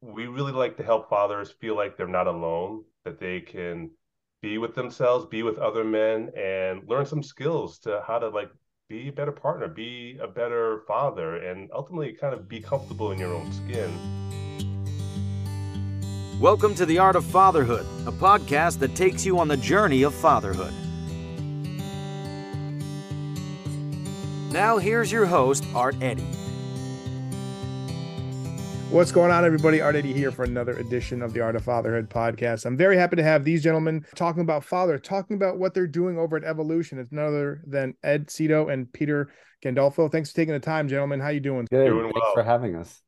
we really like to help fathers feel like they're not alone, that they can be with themselves, be with other men, and learn some skills to how to like be a better partner, be a better father, and ultimately kind of be comfortable in your own skin. Welcome to The Art of Fatherhood, a podcast that takes you on the journey of fatherhood. Now, here's your host, Art Eddy. What's going on, everybody? Art Eddy here for another edition of the Art of Fatherhood podcast. I'm very happy to have these gentlemen talking about father, talking about what they're doing over at Evolution. It's none other than Ed Seto and Peter Gandolfo. Thanks for taking the time, gentlemen. How you doing? Good. Doing Thanks well. for having us.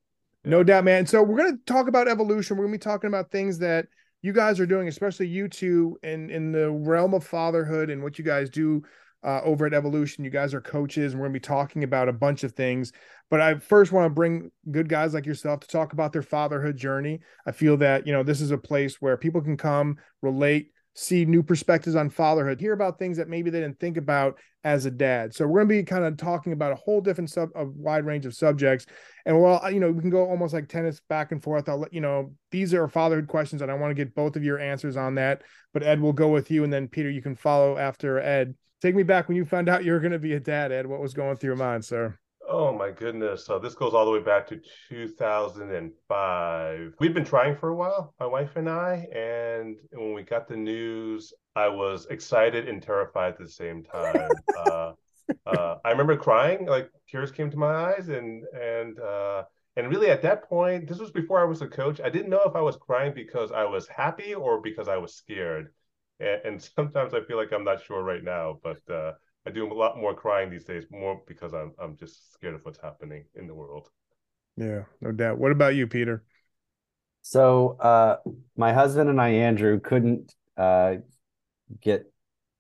No doubt, man. So we're going to talk about evolution. We're going to be talking about things that you guys are doing, especially you two, in in the realm of fatherhood and what you guys do uh, over at Evolution. You guys are coaches, and we're going to be talking about a bunch of things. But I first want to bring good guys like yourself to talk about their fatherhood journey. I feel that you know this is a place where people can come, relate, see new perspectives on fatherhood, hear about things that maybe they didn't think about as a dad. So we're going to be kind of talking about a whole different sub, a wide range of subjects. And well, you know, we can go almost like tennis back and forth. I'll let you know these are fatherhood questions, and I want to get both of your answers on that. But Ed will go with you, and then Peter, you can follow after Ed. Take me back when you found out you were going to be a dad, Ed. What was going through your mind, sir? Oh my goodness. So this goes all the way back to 2005. We've been trying for a while, my wife and I. And when we got the news, I was excited and terrified at the same time. uh, uh, I remember crying, like tears came to my eyes. And, and, uh, and really at that point, this was before I was a coach. I didn't know if I was crying because I was happy or because I was scared. And, and sometimes I feel like I'm not sure right now, but, uh, I do a lot more crying these days, more because I'm I'm just scared of what's happening in the world. Yeah, no doubt. What about you, Peter? So, uh, my husband and I, Andrew, couldn't uh, get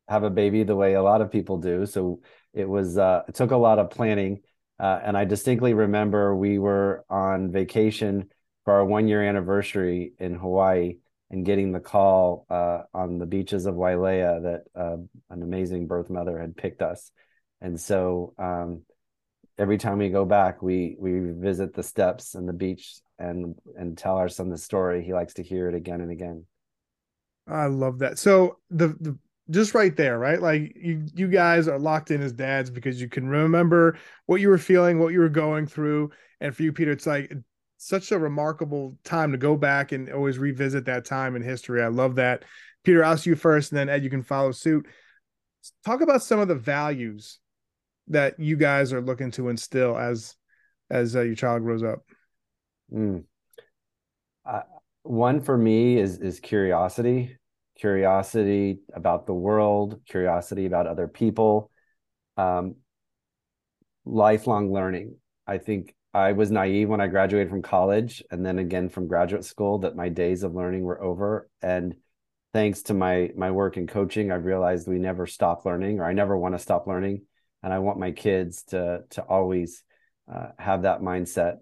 have a baby the way a lot of people do. So it was uh, it took a lot of planning, uh, and I distinctly remember we were on vacation for our one year anniversary in Hawaii, and getting the call uh, on the beaches of Wailea that uh, an amazing birth mother had picked us, and so um, every time we go back, we we visit the steps and the beach and and tell our son the story. He likes to hear it again and again. I love that. So the the just right there, right? Like you you guys are locked in as dads because you can remember what you were feeling, what you were going through, and for you, Peter, it's like such a remarkable time to go back and always revisit that time in history. I love that. Peter, I'll ask you first, and then Ed, you can follow suit. Talk about some of the values that you guys are looking to instill as as uh, your child grows up. Mm. Uh, one for me is is curiosity, curiosity about the world, curiosity about other people, um, lifelong learning. I think I was naive when I graduated from college and then again from graduate school that my days of learning were over. And thanks to my my work in coaching, I've realized we never stop learning or I never want to stop learning. And I want my kids to to always uh, have that mindset.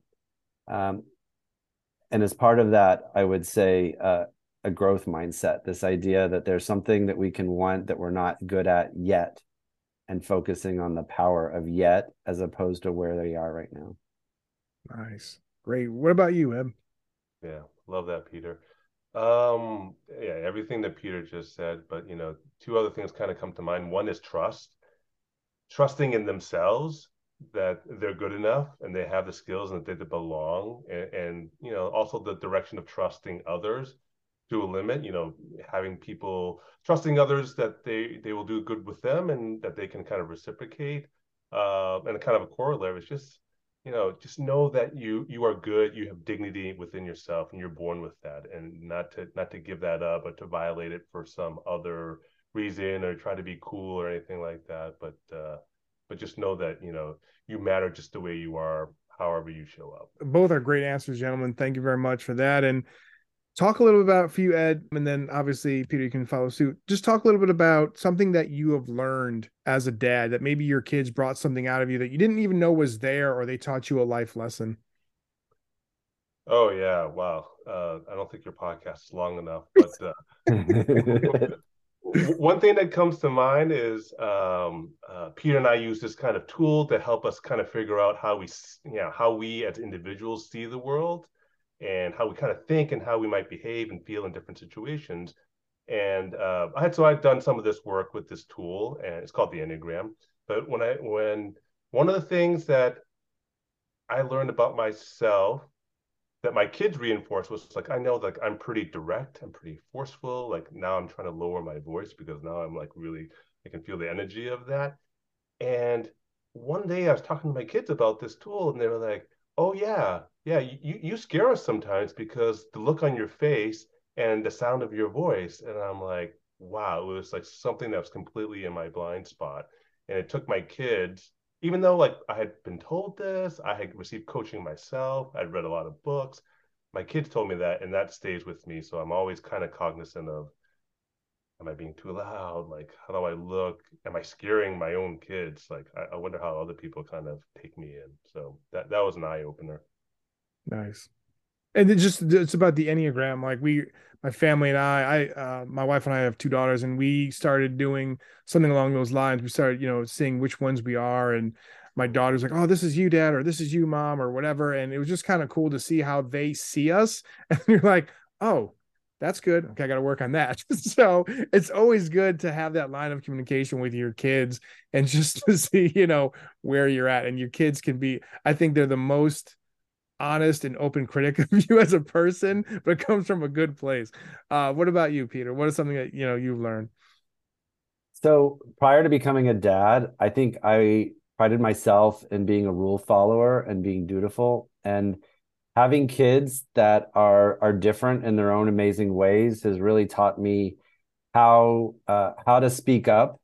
Um, and as part of that, I would say uh, a growth mindset, this idea that there's something that we can want that we're not good at yet and focusing on the power of yet as opposed to where they are right now. Nice. Great. What about you, Ed? Yeah, love that, Peter. Um, yeah, everything that Peter just said, but you know, two other things kind of come to mind. One is trust, trusting in themselves that they're good enough and they have the skills and that they belong, and, and you know, also the direction of trusting others to a limit. You know, having people trusting others that they they will do good with them and that they can kind of reciprocate. Uh, and kind of a corollary is just you know just know that you you are good you have dignity within yourself and you're born with that and not to not to give that up but to violate it for some other reason or try to be cool or anything like that but uh but just know that you know you matter just the way you are however you show up Both are great answers, gentlemen. Thank you very much for that. And talk a little bit about for you, Ed, and then obviously Peter, you can follow suit. Just talk a little bit about something that you have learned as a dad that maybe your kids brought something out of you that you didn't even know was there, or they taught you a life lesson. oh yeah wow uh i don't think your podcast is long enough but uh one thing that comes to mind is um, uh, Peter and I use this kind of tool to help us kind of figure out how we, you know, how we as individuals see the world. And how we kind of think and how we might behave and feel in different situations. And uh, I had so I've done some of this work with this tool, and it's called the Enneagram. But when I when one of the things that I learned about myself that my kids reinforced was like I know like I'm pretty direct, I'm pretty forceful. Like now I'm trying to lower my voice because now I'm like really I can feel the energy of that. And one day I was talking to my kids about this tool, and they were like, "Oh yeah, yeah, you you scare us sometimes because the look on your face and the sound of your voice." And I'm like, "Wow!" It was like something that was completely in my blind spot, and it took my kids. Even though like I had been told this, I had received coaching myself, I'd read a lot of books. My kids told me that, and that stays with me. So I'm always kind of cognizant of am I being too loud? Like, how do I look? Am I scaring my own kids? Like, I, I wonder how other people kind of take me in. So that that was an eye opener. Nice. And it just it's about the Enneagram. Like we, my family and I, I, uh, my wife and I have two daughters, and we started doing something along those lines. We started, you know, seeing which ones we are, and my daughter's like, "Oh, this is you, dad," or "This is you, mom," or whatever. And it was just kind of cool to see how they see us. And you're like, "Oh, that's good. Okay, I got to work on that. so it's always good to have that line of communication with your kids and just to see, you know, where you're at. And your kids can be, I think they're the most honest and open critic of you as a person, but it comes from a good place. Uh, what about you, Peter? What is something that you know you've learned? So prior to becoming a dad, I think I prided myself in being a rule follower and being dutiful. And having kids that are are different in their own amazing ways has really taught me how uh, how to speak up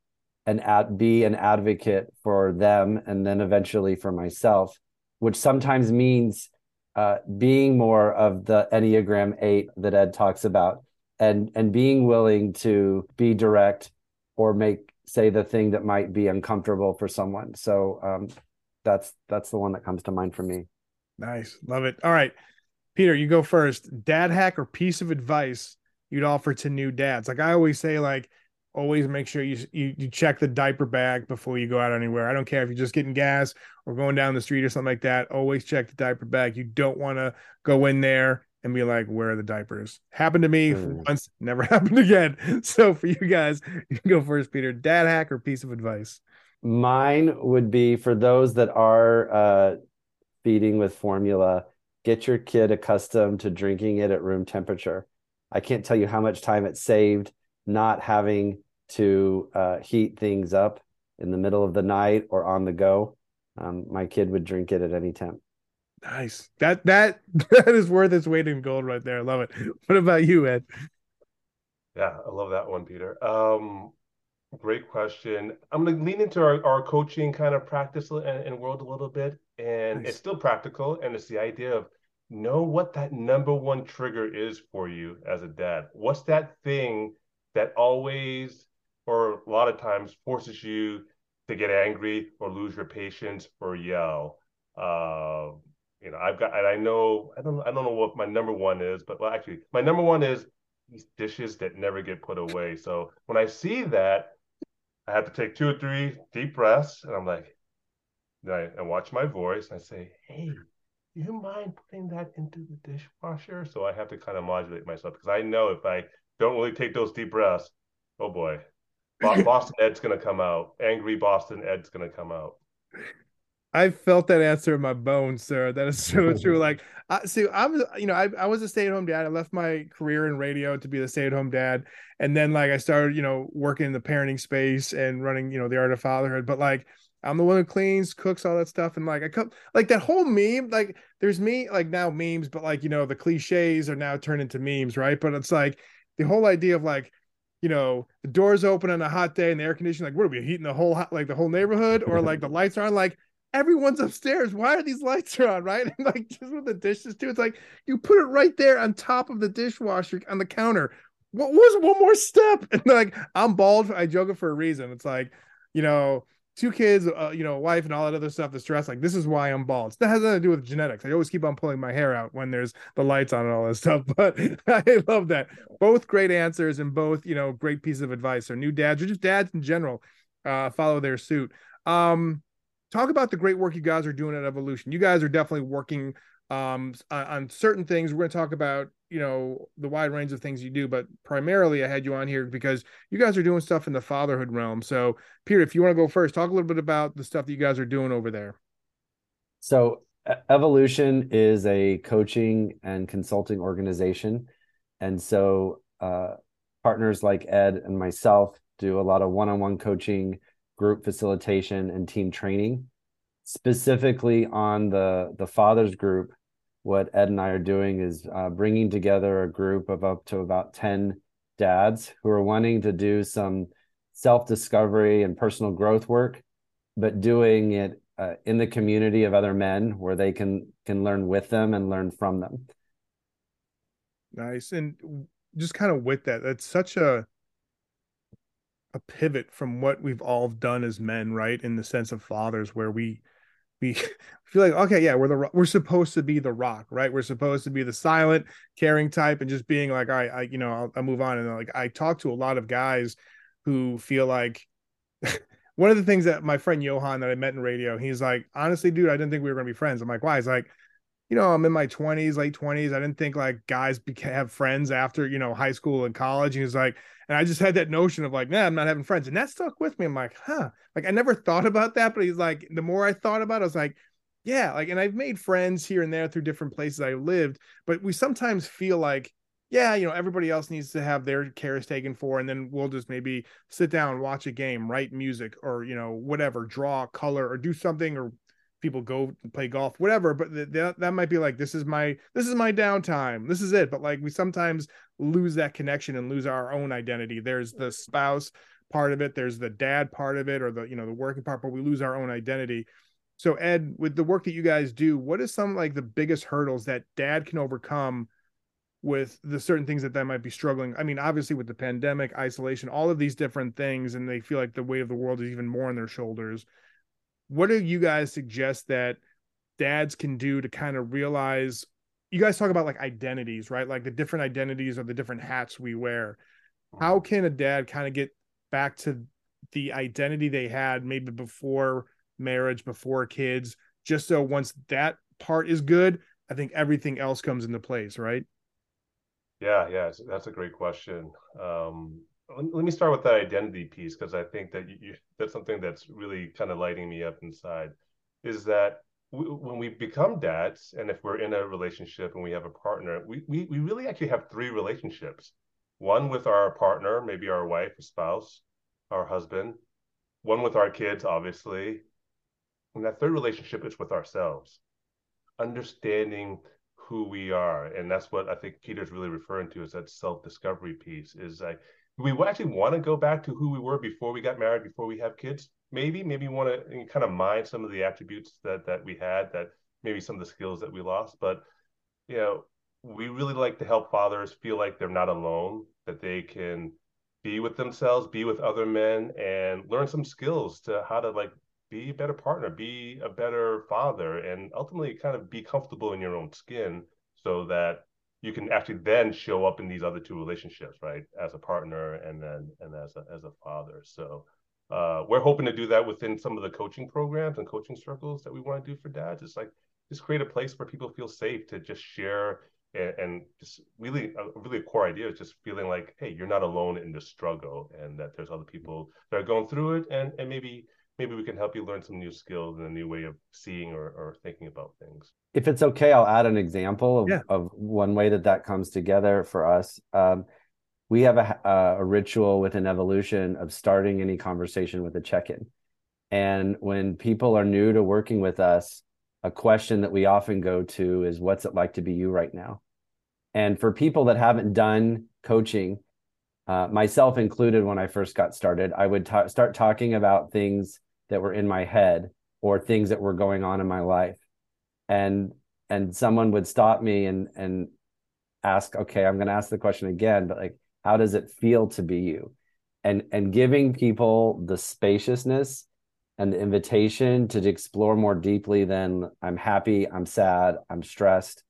and at, be an advocate for them and then eventually for myself which sometimes means uh, being more of the enneagram 8 that ed talks about and and being willing to be direct or make say the thing that might be uncomfortable for someone so um, that's that's the one that comes to mind for me Nice. Love it. All right. Peter, you go first. Dad hack or piece of advice you'd offer to new dads? Like I always say, like, always make sure you, you you check the diaper bag before you go out anywhere. I don't care if you're just getting gas or going down the street or something like that. Always check the diaper bag. You don't want to go in there and be like, "Where are the diapers?" Happened to me mm. once, never happened again. So for you guys, you can go first, Peter. Dad hack or piece of advice? Mine would be for those that are uh, feeding with formula, get your kid accustomed to drinking it at room temperature. I can't tell you how much time it saved not having to uh, heat things up in the middle of the night or on the go. Um, my kid would drink it at any temp. Nice. That that that is worth its weight in gold right there. I love it. What about you, Ed? Yeah, I love that one, Peter. Um, great question. I'm going to lean into our, our coaching kind of practice and, and world a little bit and nice. it's still practical and it's the idea of know what that number one trigger is for you as a dad what's that thing that always or a lot of times forces you to get angry or lose your patience or yell. Uh, you know i've got and i know i don't i don't know what my number one is but well actually my number one is these dishes that never get put away. So when i see that i have to take two or three deep breaths and i'm like I, I watch my voice and I say, hey, do you mind putting that into the dishwasher? So I have to kind of modulate myself because I know if I don't really take those deep breaths, oh boy, Boston Ed's going to come out. Angry Boston Ed's going to come out. I felt that answer in my bones, sir. That is so true. Like, I see, I'm, you know, I, I was a stay at home dad. I left my career in radio to be the stay at home dad. And then, like, I started, you know, working in the parenting space and running, you know, the art of fatherhood. But, like, I'm the one who cleans, cooks, all that stuff. And like I come like that whole meme, like there's me like now memes, but like you know, the cliches are now turned into memes, right? But it's like the whole idea of like, you know, the doors open on a hot day and the air conditioning, like what are we heating the whole like the whole neighborhood? Or like the lights are on, like everyone's upstairs. Why are these lights on? Right. And like just with the dishes too. It's like you put it right there on top of the dishwasher on the counter. What was one more step? And like I'm bald. I joke it for a reason. It's like, you know, two kids, uh, you know, wife, and all that other stuff, the stress. Like, this is why I'm bald. That has nothing to do with genetics. I always keep on pulling my hair out when there's the lights on and all that stuff. But I love that. Both great answers and both, you know, great pieces of advice. So, new dads or just dads in general, uh, follow their suit. Um, talk about the great work you guys are doing at Evolution. You guys are definitely working um, on certain things. We're going to talk about you know the wide range of things you do, but primarily I had you on here because you guys are doing stuff in the fatherhood realm. So, Peter, if you want to go first, talk a little bit about the stuff that you guys are doing over there. So, Evolution is a coaching and consulting organization, and so uh, partners like Ed and myself do a lot of one-on-one coaching, group facilitation, and team training specifically on the the fathers group what ed and i are doing is uh, bringing together a group of up to about 10 dads who are wanting to do some self-discovery and personal growth work but doing it uh, in the community of other men where they can can learn with them and learn from them. Nice. And just kind of with that that's such a a pivot from what we've all done as men right? In the sense of fathers where we we feel like okay yeah we're the we're supposed to be the rock right? We're supposed to be the silent caring type and just being like all right i you know i'll, I'll move on. And like i talk to a lot of guys who feel like one of the things that my friend johan that i met in radio he's like honestly dude i didn't think we were going to be friends. I'm like why? He's like you know i'm in my 20s late 20s i didn't think like guys beca- have friends after you know high school and college and he's like and I just had that notion of like, nah, I'm not having friends. And that stuck with me. I'm like, huh. Like I never thought about that. But he's like, the more I thought about it, I was like, yeah, like, and I've made friends here and there through different places I lived, but we sometimes feel like, yeah, you know, everybody else needs to have their cares taken for, and then we'll just maybe sit down, watch a game, write music, or you know, whatever, draw, color, or do something, or people go play golf whatever but that, that might be like this is my this is my downtime this is it. But like we sometimes lose that connection and lose our own identity. There's the spouse part of it there's the dad part of it or the you know the working part but we lose our own identity. So ed with the work that you guys do what is some like the biggest hurdles that dad can overcome with the certain things that they might be struggling? I mean obviously with the pandemic isolation all of these different things and they feel like the weight of the world is even more on their shoulders what do you guys suggest that dads can do to kind of realize you guys talk about like identities right? Like the different identities or the different hats we wear. How can a dad kind of get back to the identity they had maybe before marriage before kids just so once that part is good i think everything else comes into place right? Yeah yeah that's a great question. Um let me start with that identity piece because I think that you, that's something that's really kind of lighting me up inside. Is that we, when we become dads, and if we're in a relationship and we have a partner, we, we we really actually have three relationships. One with our partner, maybe our wife, or spouse, our husband. One with our kids, obviously, and that third relationship is with ourselves. Understanding who we are, and that's what I think Peter's really referring to is that self discovery piece. Is like we actually want to go back to who we were before we got married, before we have kids. Maybe, maybe want to kind of mine some of the attributes that that we had, that maybe some of the skills that we lost. But you know, we really like to help fathers feel like they're not alone, that they can be with themselves, be with other men, and learn some skills to how to like be a better partner, be a better father, and ultimately kind of be comfortable in your own skin so that you can actually then show up in these other two relationships, right? As a partner and then and as a as a father. So uh, we're hoping to do that within some of the coaching programs and coaching circles that we want to do for dads. It's like just create a place where people feel safe to just share and, and just really a really a core idea is just feeling like hey you're not alone in the struggle and that there's other people that are going through it and and maybe maybe we can help you learn some new skills and a new way of seeing or, or thinking about things. If it's okay, I'll add an example of, yeah. of one way that that comes together for us. Um, we have a, a ritual within evolution of starting any conversation with a check-in. And when people are new to working with us, a question that we often go to is, What's it like to be you right now? And for people that haven't done coaching, uh, myself included, when I first got started, I would ta- start talking about things that were in my head or things that were going on in my life. And and someone would stop me and and ask okay i'm going to ask the question again but like how does it feel to be you? And and giving people the spaciousness and the invitation to explore more deeply than i'm happy i'm sad i'm stressed.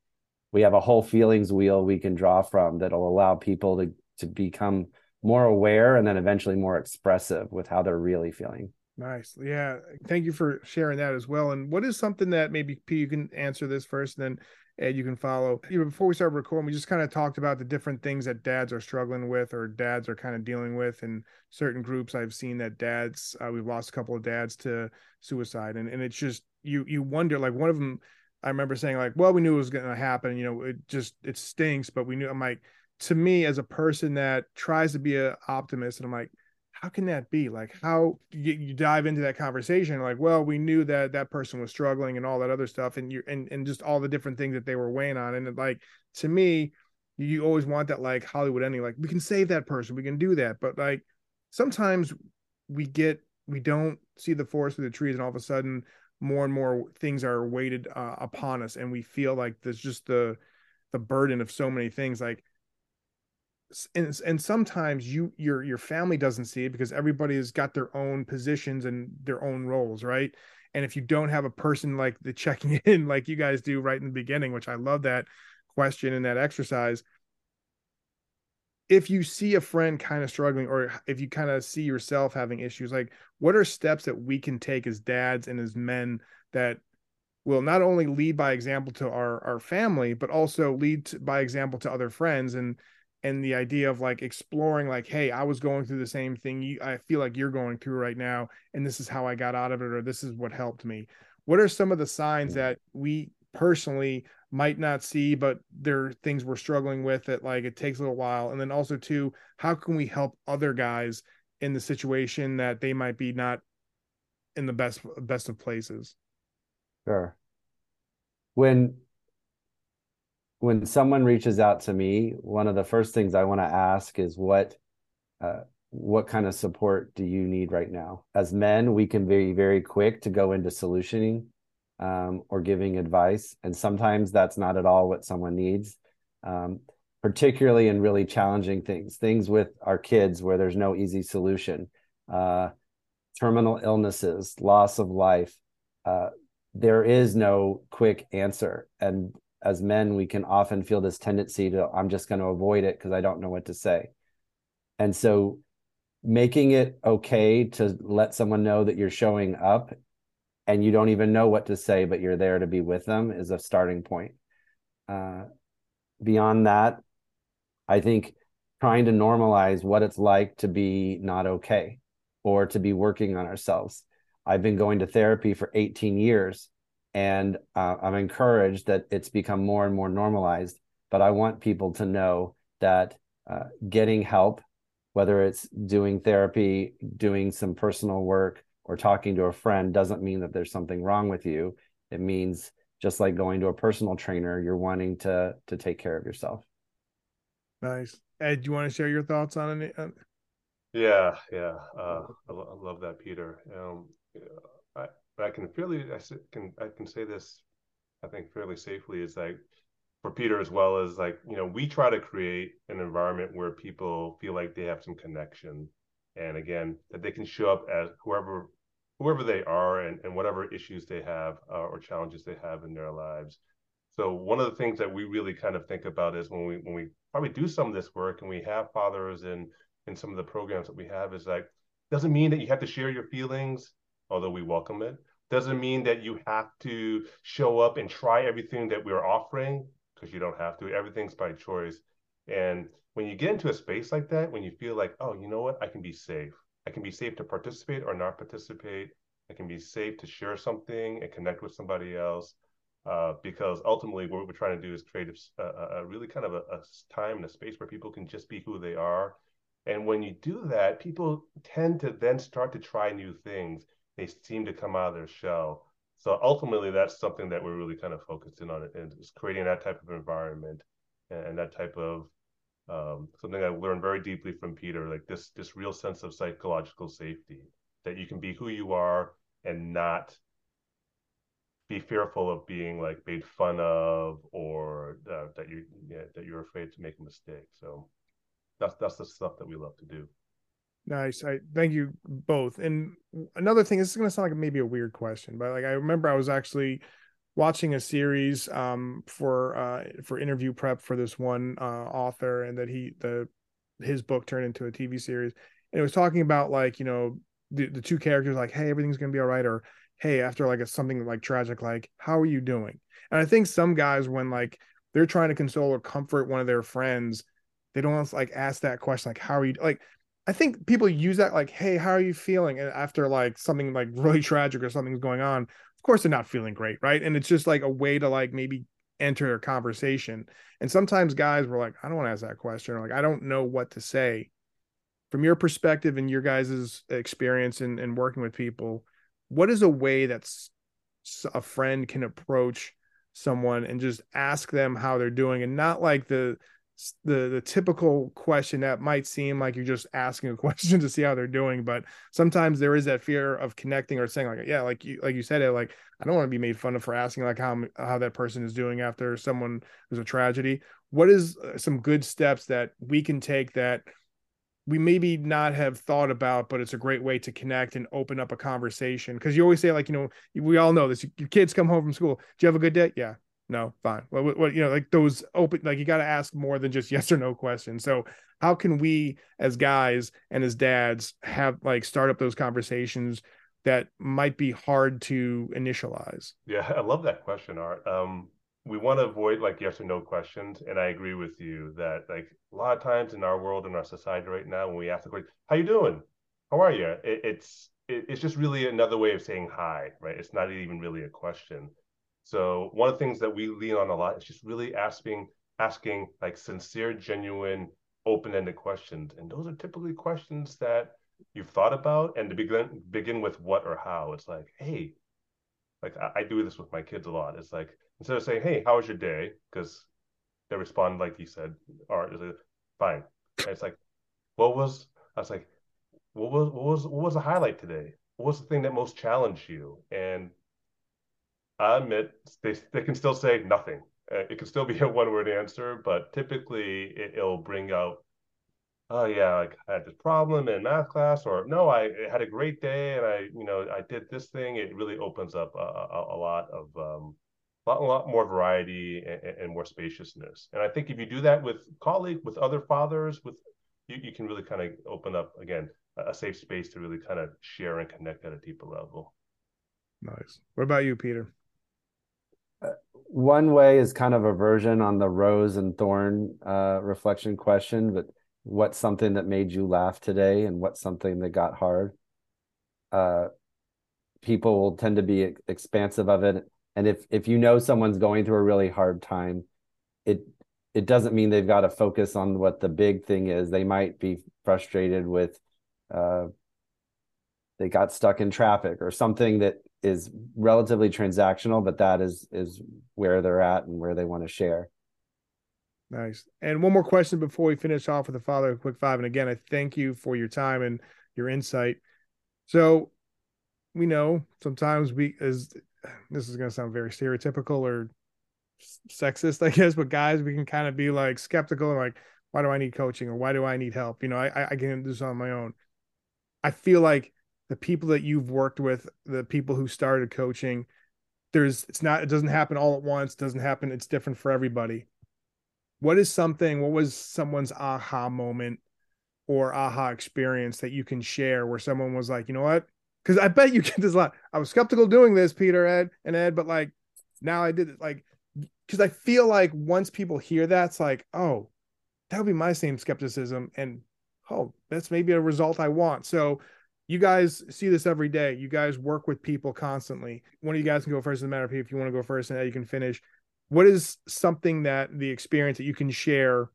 We have a whole feelings wheel we can draw from that'll allow people to to become more aware and then eventually more expressive with how they're really feeling Nice. Yeah. Thank you for sharing that as well. And what is something that maybe P, you can answer this first, and then Ed, you can follow. You know, before we started recording, we just kind of talked about the different things that dads are struggling with or dads are kind of dealing with. In certain groups, I've seen that dads, uh, we've lost a couple of dads to suicide, and and it's just you you wonder like one of them. I remember saying like, well, we knew it was going to happen. You know, it just it stinks, but we knew. I'm like, to me as a person that tries to be an optimist, and I'm like how can that be? Like, how you, you, dive into that conversation, like, well, we knew that that person was struggling and all that other stuff, and you and and just all the different things that they were weighing on, and it, like to me, you always want that like Hollywood ending, like we can save that person, we can do that, but like sometimes we get we don't see the forest through the trees, and all of a sudden, more and more things are weighted uh, upon us, and we feel like there's just the the burden of so many things, like and, and sometimes you your your family doesn't see it because everybody has got their own positions and their own roles right? And if you don't have a person like the checking in like you guys do right in the beginning which i love that question and that exercise. If you see a friend kind of struggling or if you kind of see yourself having issues like what are steps that we can take as dads and as men that will not only lead by example to our our family but also lead to, by example to other friends? And and the idea of like exploring like hey i was going through the same thing you, i feel like you're going through right now and this is how i got out of it or this is what helped me. What are some of the signs mm. that we personally might not see but there are things we're struggling with that like it takes a little while? And then also too how can we help other guys in the situation that they might be not in the best best of places? Sure. When when someone reaches out to me, one of the first things I want to ask is what uh, what kind of support do you need right now? As men, we can be very quick to go into solutioning um, or giving advice, and sometimes that's not at all what someone needs. Um, particularly in really challenging things, things with our kids where there's no easy solution, uh, terminal illnesses, loss of life. Uh, there is no quick answer, and as men, we can often feel this tendency to, I'm just going to avoid it because I don't know what to say. And so making it okay to let someone know that you're showing up and you don't even know what to say, but you're there to be with them is a starting point. Uh, beyond that, I think trying to normalize what it's like to be not okay or to be working on ourselves. I've been going to therapy for 18 years and uh, i'm encouraged that it's become more and more normalized but i want people to know that uh, getting help whether it's doing therapy doing some personal work or talking to a friend doesn't mean that there's something wrong with you. It means just like going to a personal trainer you're wanting to to take care of yourself. Nice. Ed do you want to share your thoughts on it yeah yeah. Uh, I, lo- I love that peter. Um, but I can fairly I can I can say this I think fairly safely is like for Peter as well as like you know we try to create an environment where people feel like they have some connection and again that they can show up as whoever whoever they are and, and whatever issues they have uh, or challenges they have in their lives. So one of the things that we really kind of think about is when we when we probably do some of this work and we have fathers in in some of the programs that we have is like doesn't mean that you have to share your feelings although we welcome it, doesn't mean that you have to show up and try everything that we're offering because you don't have to. Everything's by choice. And when you get into a space like that, when you feel like, oh, you know what, I can be safe. I can be safe to participate or not participate. I can be safe to share something and connect with somebody else. Uh, because ultimately, what we're trying to do is create a, a really kind of a, a time and a space where people can just be who they are. And when you do that, people tend to then start to try new things they seem to come out of their shell. So ultimately, that's something that we're really kind of focusing on, and is creating that type of environment and that type of um, something I learned very deeply from Peter, like this this real sense of psychological safety that you can be who you are and not be fearful of being like made fun of or uh, that you yeah, that you're afraid to make a mistake. So that's that's the stuff that we love to do. Nice. I thank you both. And another thing, this is going to sound like maybe a weird question, but like I remember I was actually watching a series um for uh for interview prep for this one uh author and that he the his book turned into a TV series and it was talking about like, you know, the, the two characters like, hey, everything's going to be all right or hey, after like a, something like tragic, like, how are you doing? And I think some guys, when like they're trying to console or comfort one of their friends, they don't like ask that question, like, how are you? Like, I think people use that, like, hey, how are you feeling? And after like something like really tragic or something's going on, of course they're not feeling great, right? And it's just like a way to like maybe enter a conversation. And sometimes guys were like, I don't want to ask that question, or like, I don't know what to say. From your perspective and your guys' experience in, in working with people, what is a way that's a friend can approach someone and just ask them how they're doing and not like the the the typical question that might seem like you're just asking a question to see how they're doing but sometimes there is that fear of connecting or saying like yeah like you like you said it like i don't want to be made fun of for asking like how how that person is doing after someone there's a tragedy what is uh, some good steps that we can take that we maybe not have thought about, but it's a great way to connect and open up a conversation. Because you always say, like, you know, we all know this. Your kids come home from school. Do you have a good day? Yeah. No. Fine. What? What? You know, like those open. Like you got to ask more than just yes or no questions. So how can we, as guys and as dads, have like start up those conversations that might be hard to initialize? Yeah, I love that question, Art. Um, we want to avoid like yes or no questions and i agree with you that like a lot of times in our world in our society right now when we ask the question how you doing how are you it, it's it, it's just really another way of saying hi right it's not even really a question so one of the things that we lean on a lot is just really asking asking like sincere genuine open-ended questions and those are typically questions that you've thought about and to begin begin with what or how it's like hey like I, I do this with my kids a lot it's like instead of saying, "Hey, how was your day?" because they respond like you said, "Art is it fine?" And it's like, "What was?" I was like, "What was? What was? What was the highlight today? What was the thing that most challenged you?" And I admit they they can still say nothing. Uh, it can still be a one word answer, but typically it, will bring out oh yeah, like I had this problem in math class, or no, I had a great day and I, you know, I did this thing. It really opens up a, a, a lot of um, a lot, a lot more variety and, and, more spaciousness. And I think if you do that with colleague, with other fathers, with you, you can really kind of open up again a safe space to really kind of share and connect at a deeper level. Nice. What about you, Peter? One way is kind of a version on the rose and thorn uh, reflection question, but what's something that made you laugh today and what's something that got hard? Uh, people will tend to be expansive of it and if if you know someone's going through a really hard time it it doesn't mean they've got to focus on what the big thing is they might be frustrated with uh, they got stuck in traffic or something that is relatively transactional but that is is where they're at and where they want to share nice and one more question before we finish off with the father quick five and again i thank you for your time and your insight so we know sometimes we as this is going to sound very stereotypical or sexist, I guess, but guys, we can kind of be like skeptical and like, why do I need coaching or why do I need help? You know, I, I can do this on my own. I feel like the people that you've worked with, the people who started coaching, there's, it's not, it doesn't happen all at once, doesn't happen, it's different for everybody. What is something, what was someone's aha moment or aha experience that you can share where someone was like, you know what? because I bet you get this a lot. I was skeptical doing this, Peter, Ed, and Ed, but like now I did it. Like, because I feel like once people hear that, it's like, oh, that would be my same skepticism, and oh, that's maybe a result I want. So, you guys see this every day. You guys work with people constantly. One of you guys can go first. Matter if you want to go first, and you can finish. What is something that the experience that you can share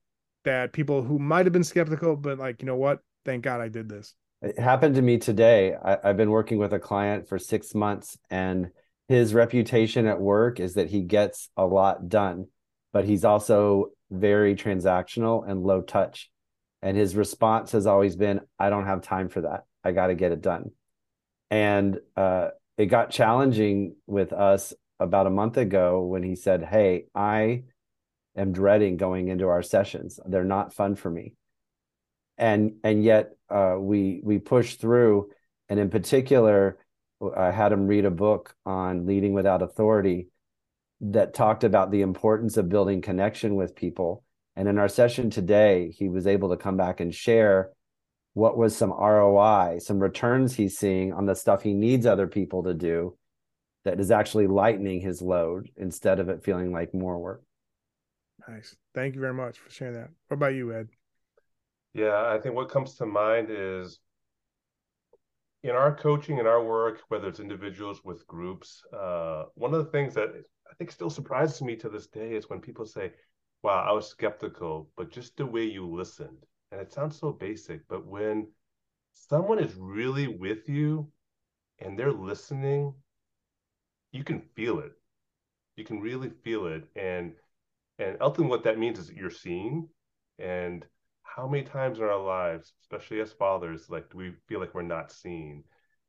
that people who might have been skeptical, but like, you know what? Thank God I did this. It happened to me today. I, have been working with a client for six months, and his reputation at work is that he gets a lot done, but he's also very transactional and low touch. And his response has always been, I don't have time for that. I got to get it done. And uh, it got challenging with us about a month ago when he said, Hey, I am dreading going into our sessions. They're not fun for me and and yet uh, we we pushed through. And in particular, I had him read a book on leading without authority that talked about the importance of building connection with people. And in our session today, he was able to come back and share what was some ROI, some returns he's seeing on the stuff he needs other people to do that is actually lightening his load instead of it feeling like more work. Nice. Thank you very much for sharing that. What about you, Ed? Yeah, I think what comes to mind is in our coaching and our work, whether it's individuals with groups, uh, one of the things that I think still surprises me to this day is when people say, Wow, I was skeptical, but just the way you listened. And it sounds so basic, but when someone is really with you and they're listening, you can feel it. You can really feel it. And and ultimately what that means is that you're seen. And how many times in our lives, especially as fathers, like do we feel like we're not seen?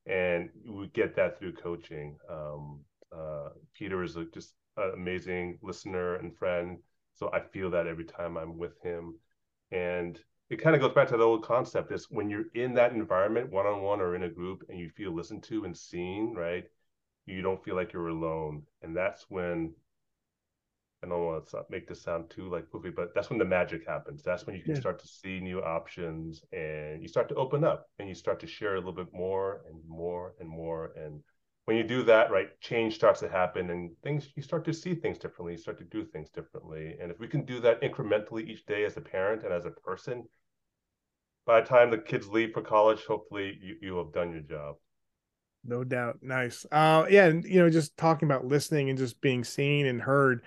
And we get that through coaching. Um, uh, Peter is a, just an amazing listener and friend. So I feel that every time I'm with him. And it kind of goes back to the old concept is when you're in that environment one on one or in a group and you feel listened to and seen right you don't feel like you're alone. And that's when i don't want to make this sound too like poofy but that's when the magic happens. That's when you can yeah. start to see new options and you start to open up and you start to share a little bit more and more and more. And when you do that right change starts to happen and things you start to see things differently you start to do things differently. And if we can do that incrementally each day as a parent and as a person by the time the kids leave for college, hopefully you, you have done your job. No doubt. Nice. Uh, yeah. And, you know, just talking about listening and just being seen and heard,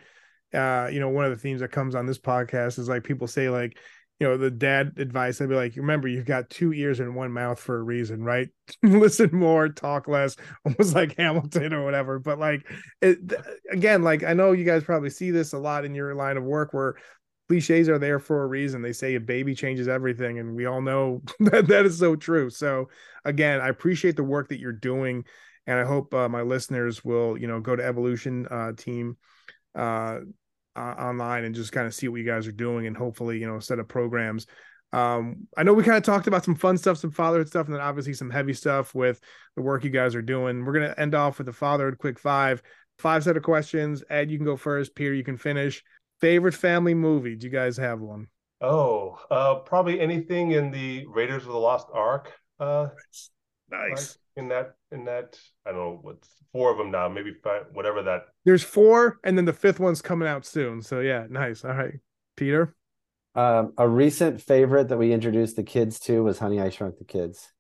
uh, you know, one of the themes that comes on this podcast is like people say, like, you know, the dad advice, I'd be like, remember, you've got two ears and one mouth for a reason, right? Listen more, talk less, almost like Hamilton or whatever. But like, it, again, like, I know you guys probably see this a lot in your line of work where cliches are there for a reason. They say a baby changes everything, and we all know that that is so true. So, again, I appreciate the work that you're doing, and I hope uh, my listeners will, you know, go to Evolution uh, Team uh, online and just kind of see what you guys are doing, and hopefully, you know, set of programs. Um, I know we kind of talked about some fun stuff, some fatherhood stuff, and then obviously some heavy stuff with the work you guys are doing. We're gonna end off with the fatherhood quick five. Five set of questions. Ed, you can go first. Peter, you can finish favorite family movie? Do you guys have one? Oh, uh, probably anything in the Raiders of the Lost Ark. Uh, nice. in that, in that, I don't know what's four of them now, maybe five, whatever that. There's four, and then the fifth one's coming out soon. So yeah, nice. All right, Peter. Um, a recent favorite that we introduced the kids to was Honey I Shrunk the Kids.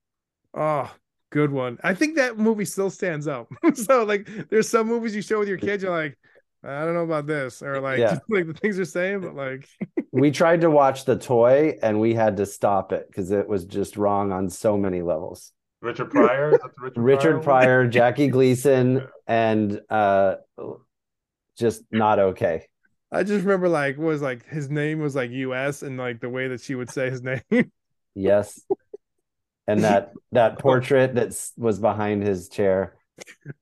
Oh, good one. I think that movie still stands up. so like, there's some movies you show with your kids, you're like, I don't know about this, or like yeah. like the things you're saying, but like we tried to watch the toy and we had to stop it because it was just wrong on so many levels. Richard Pryor, Richard, Richard Pryor, Pryor Jackie Gleason, and uh, just not okay. I just remember like was like his name was like U.S. and like the way that she would say his name. yes, and that that portrait that was behind his chair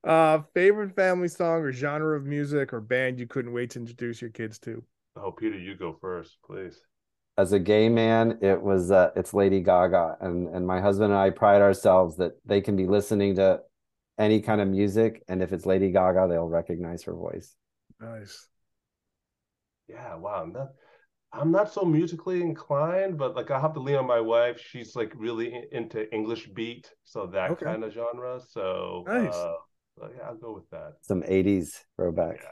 uh, favorite family song or genre of music or band you couldn't wait to introduce your kids to? Oh, Peter, you go first, please. As a gay man, it was uh, it's Lady Gaga, and and my husband and I pride ourselves that they can be listening to any kind of music, and if it's Lady Gaga, they'll recognize her voice. Nice. Yeah, wow. That I'm not so musically inclined, but like I have to lean on my wife. She's like really into English beat, so that okay. kind of genre. So nice. Uh, yeah, I'll go with that. Some 80s throwback. Yeah.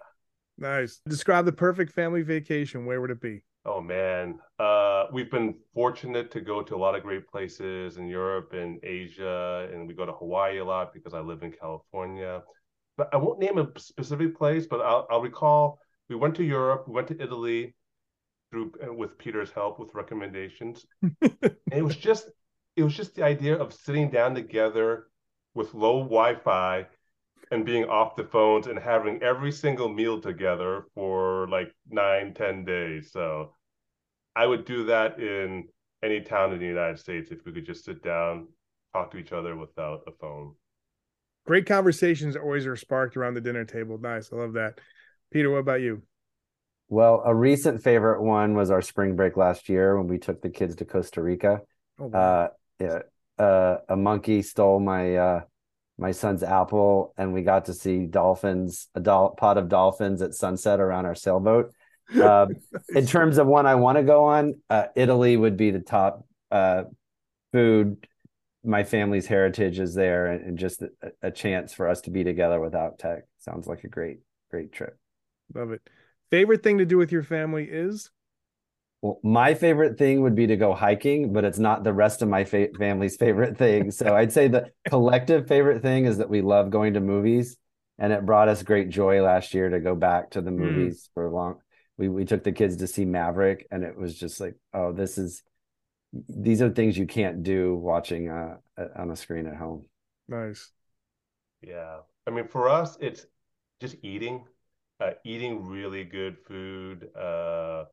Nice. Describe the perfect family vacation. Where would it be? Oh man, uh, we've been fortunate to go to a lot of great places in Europe and Asia, and we go to Hawaii a lot because I live in California. But I won't name a specific place, but I'll, I'll recall we went to Europe, we went to Italy, through uh, with Peter's help with recommendations. it was just it was just the idea of sitting down together with low Wi-Fi and being off the phones and having every single meal together for like nine, ten days. So I would do that in any town in the United States if we could just sit down, talk to each other without a phone. Great conversations always are sparked around the dinner table. Nice. I love that. Peter, what about you? Well, a recent favorite one was our spring break last year when we took the kids to Costa Rica. Oh, wow. uh, yeah, uh, a monkey stole my uh, my son's apple, and we got to see dolphins, a pod of dolphins at sunset around our sailboat. Uh, in terms of one I want to go on, uh, Italy would be the top uh, food. My family's heritage is there, and, and just a, a, chance for us to be together without tech. sounds like a great, great trip. Love it. Favorite thing to do with your family is? Well, my favorite thing would be to go hiking, but it's not the rest of my fa- family's favorite thing. So I'd say the collective favorite thing is that we love going to movies, and it brought us great joy last year to go back to the Hmm. movies for a long. We we took the kids to see Maverick, and it was just like, oh, this is these are things you can't do watching uh, on a screen at home. Nice. Yeah. I mean, for us, it's just eating, uh, eating really good food. Uh,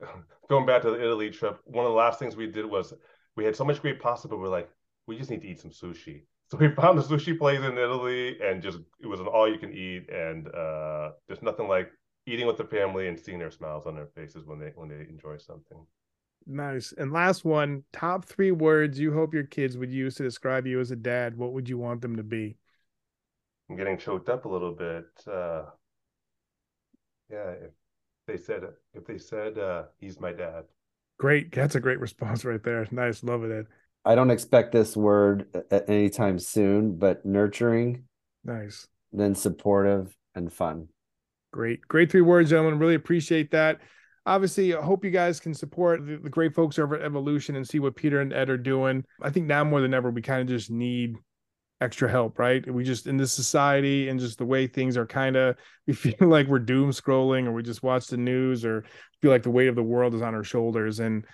going back to the Italy trip, one of the last things we did was we had so much great pasta, but we're like, we just need to eat some sushi. So we found a sushi place in Italy and just it was an all you can eat and uh, there's nothing like eating with the family and seeing their smiles on their faces when they when they enjoy something. Nice. And last one, top three words you hope your kids would use to describe you as a dad. What would you want them to be? I'm getting choked up a little bit. Uh, yeah, if they said if they said uh, he's my dad. Great. That's a great response right there. Nice. Love it, Ed. I don't expect this word at any time soon, but nurturing, Nice. then supportive and fun. Great. Great three words, gentlemen. Really appreciate that. Obviously, I hope you guys can support the, the great folks over at Evolution and see what Peter and Ed are doing. I think now more than ever, we kind of just need extra help, right? We just in this society and just the way things are kind of, we feel like we're doom scrolling or we just watch the news or feel like the weight of the world is on our shoulders. And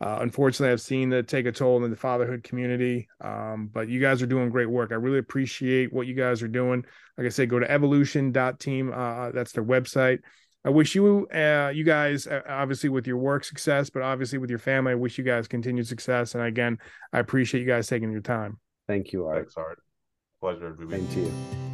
uh, unfortunately, I've seen that take a toll in the fatherhood community. Um, but you guys are doing great work. I really appreciate what you guys are doing. Like I said, go to evolution.team. Uh, that's their website. I wish you, uh, you guys, uh, obviously with your work success, but obviously with your family, I wish you guys continued success. And again, I appreciate you guys taking your time. Thank you, Art. Thanks, Art. Pleasure every week. Same to you.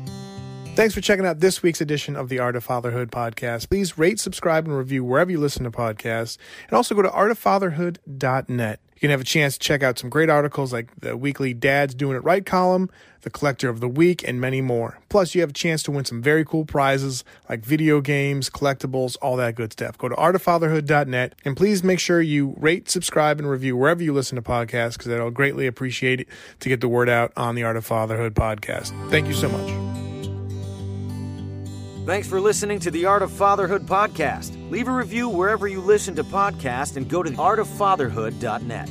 Thanks for checking out this week's edition of the Art of Fatherhood podcast. Please rate, subscribe, and review wherever you listen to podcasts. And also go to artoffatherhood.net. You can have a chance to check out some great articles like the weekly Dad's Doing It Right column, the Collector of the Week, and many more. Plus, you have a chance to win some very cool prizes like video games, collectibles, all that good stuff. Go to artoffatherhood.net and please make sure you rate, subscribe, and review wherever you listen to podcasts because I'll greatly appreciate it to get the word out on the Art of Fatherhood podcast. Thank you so much. Thanks for listening to the Art of Fatherhood podcast. Leave a review wherever you listen to podcasts and go to artoffatherhood.net.